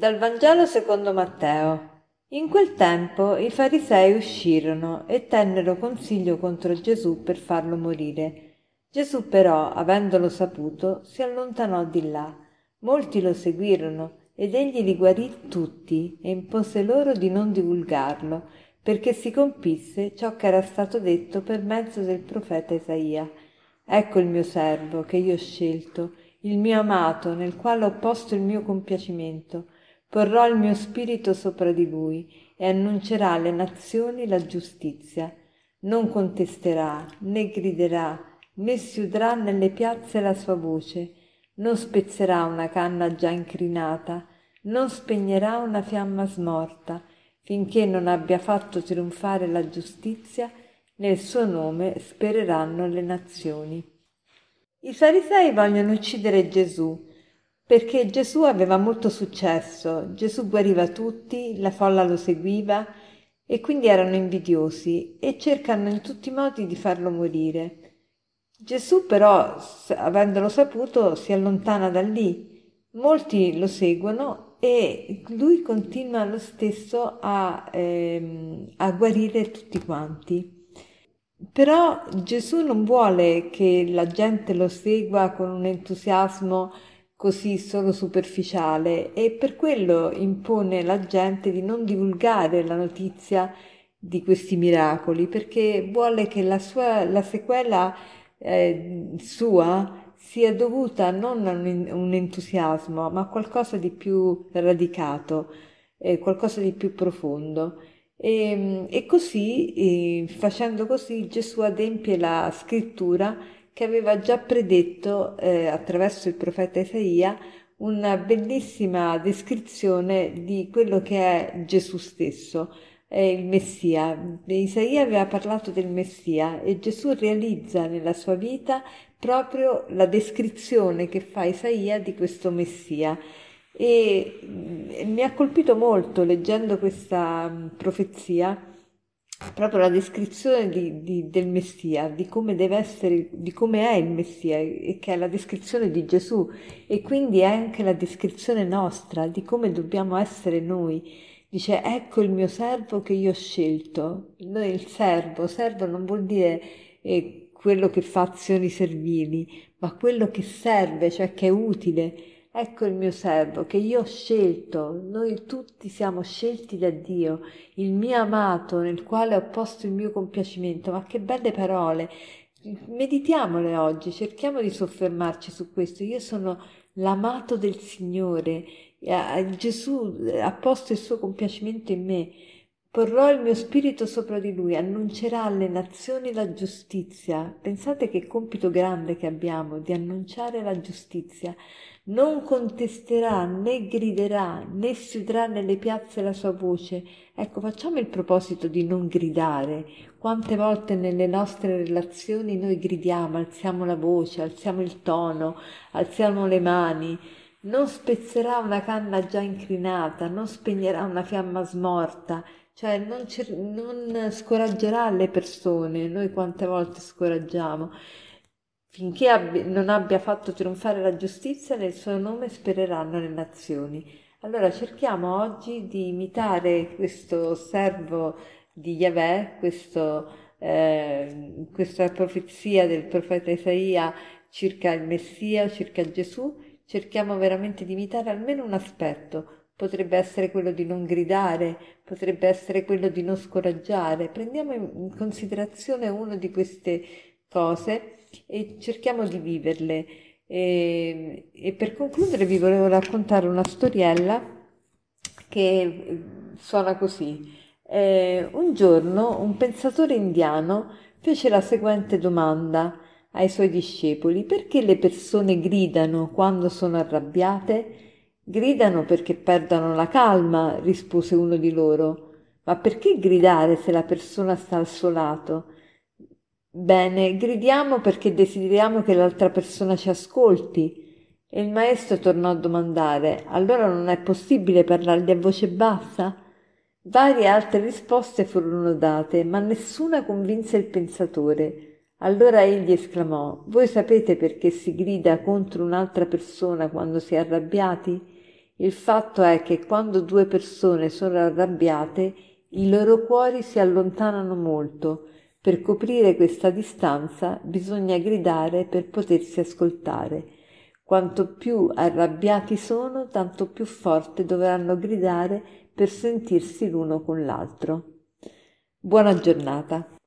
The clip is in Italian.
Dal Vangelo secondo Matteo. In quel tempo i farisei uscirono e tennero consiglio contro Gesù per farlo morire. Gesù però, avendolo saputo, si allontanò di là. Molti lo seguirono ed egli li guarì tutti e impose loro di non divulgarlo, perché si compisse ciò che era stato detto per mezzo del profeta Isaia. Ecco il mio servo che io ho scelto, il mio amato, nel quale ho posto il mio compiacimento porrò il mio spirito sopra di lui e annuncerà alle nazioni la giustizia. Non contesterà, né griderà, né si udrà nelle piazze la sua voce, non spezzerà una canna già incrinata, non spegnerà una fiamma smorta, finché non abbia fatto trionfare la giustizia, nel suo nome spereranno le nazioni. I farisei vogliono uccidere Gesù, perché Gesù aveva molto successo, Gesù guariva tutti, la folla lo seguiva e quindi erano invidiosi e cercano in tutti i modi di farlo morire. Gesù però, avendolo saputo, si allontana da lì. Molti lo seguono e lui continua lo stesso a, ehm, a guarire tutti quanti. Però Gesù non vuole che la gente lo segua con un entusiasmo così solo superficiale e per quello impone alla gente di non divulgare la notizia di questi miracoli perché vuole che la, sua, la sequela eh, sua sia dovuta non a un, un, entusiasmo ma a qualcosa di più radicato, eh, qualcosa di più profondo. E, e così, eh, facendo così, Gesù adempie la scrittura che aveva già predetto eh, attraverso il profeta Isaia una bellissima descrizione di quello che è Gesù stesso, è il Messia. Isaia aveva parlato del Messia e Gesù realizza nella sua vita proprio la descrizione che fa Isaia di questo Messia. E mm, mi ha colpito molto leggendo questa mm, profezia proprio la descrizione di, di, del Messia, di come deve essere, di come è il Messia, e che è la descrizione di Gesù, e quindi è anche la descrizione nostra di come dobbiamo essere noi. Dice, ecco il mio servo che io ho scelto. Noi il servo, servo non vuol dire eh, quello che fa azioni servili, ma quello che serve, cioè che è utile Ecco il mio servo che io ho scelto, noi tutti siamo scelti da Dio, il mio amato nel quale ho posto il mio compiacimento. Ma che belle parole! Meditiamole oggi, cerchiamo di soffermarci su questo. Io sono l'amato del Signore, Gesù ha posto il suo compiacimento in me. Porrò il mio spirito sopra di lui, annuncerà alle nazioni la giustizia. Pensate che compito grande che abbiamo di annunciare la giustizia non contesterà né griderà né si udrà nelle piazze la sua voce. Ecco, facciamo il proposito di non gridare. Quante volte nelle nostre relazioni noi gridiamo, alziamo la voce, alziamo il tono, alziamo le mani. Non spezzerà una canna già incrinata, non spegnerà una fiamma smorta, cioè non, cer- non scoraggerà le persone. Noi quante volte scoraggiamo finché abbi- non abbia fatto trionfare la giustizia, nel suo nome spereranno le nazioni. Allora cerchiamo oggi di imitare questo servo di Yahweh, questo, eh, questa profezia del profeta Isaia circa il Messia, circa Gesù, cerchiamo veramente di imitare almeno un aspetto. Potrebbe essere quello di non gridare, potrebbe essere quello di non scoraggiare. Prendiamo in considerazione una di queste cose e cerchiamo di viverle. E, e per concludere vi volevo raccontare una storiella che suona così. Eh, un giorno un pensatore indiano fece la seguente domanda ai suoi discepoli: perché le persone gridano quando sono arrabbiate? Gridano perché perdono la calma, rispose uno di loro. Ma perché gridare se la persona sta al suo lato? Bene, gridiamo perché desideriamo che l'altra persona ci ascolti. E il maestro tornò a domandare: Allora non è possibile parlargli a voce bassa? Varie altre risposte furono date, ma nessuna convinse il pensatore. Allora egli esclamò: Voi sapete perché si grida contro un'altra persona quando si è arrabbiati? Il fatto è che quando due persone sono arrabbiate, i loro cuori si allontanano molto. Per coprire questa distanza bisogna gridare per potersi ascoltare. Quanto più arrabbiati sono, tanto più forte dovranno gridare per sentirsi l'uno con l'altro. Buona giornata.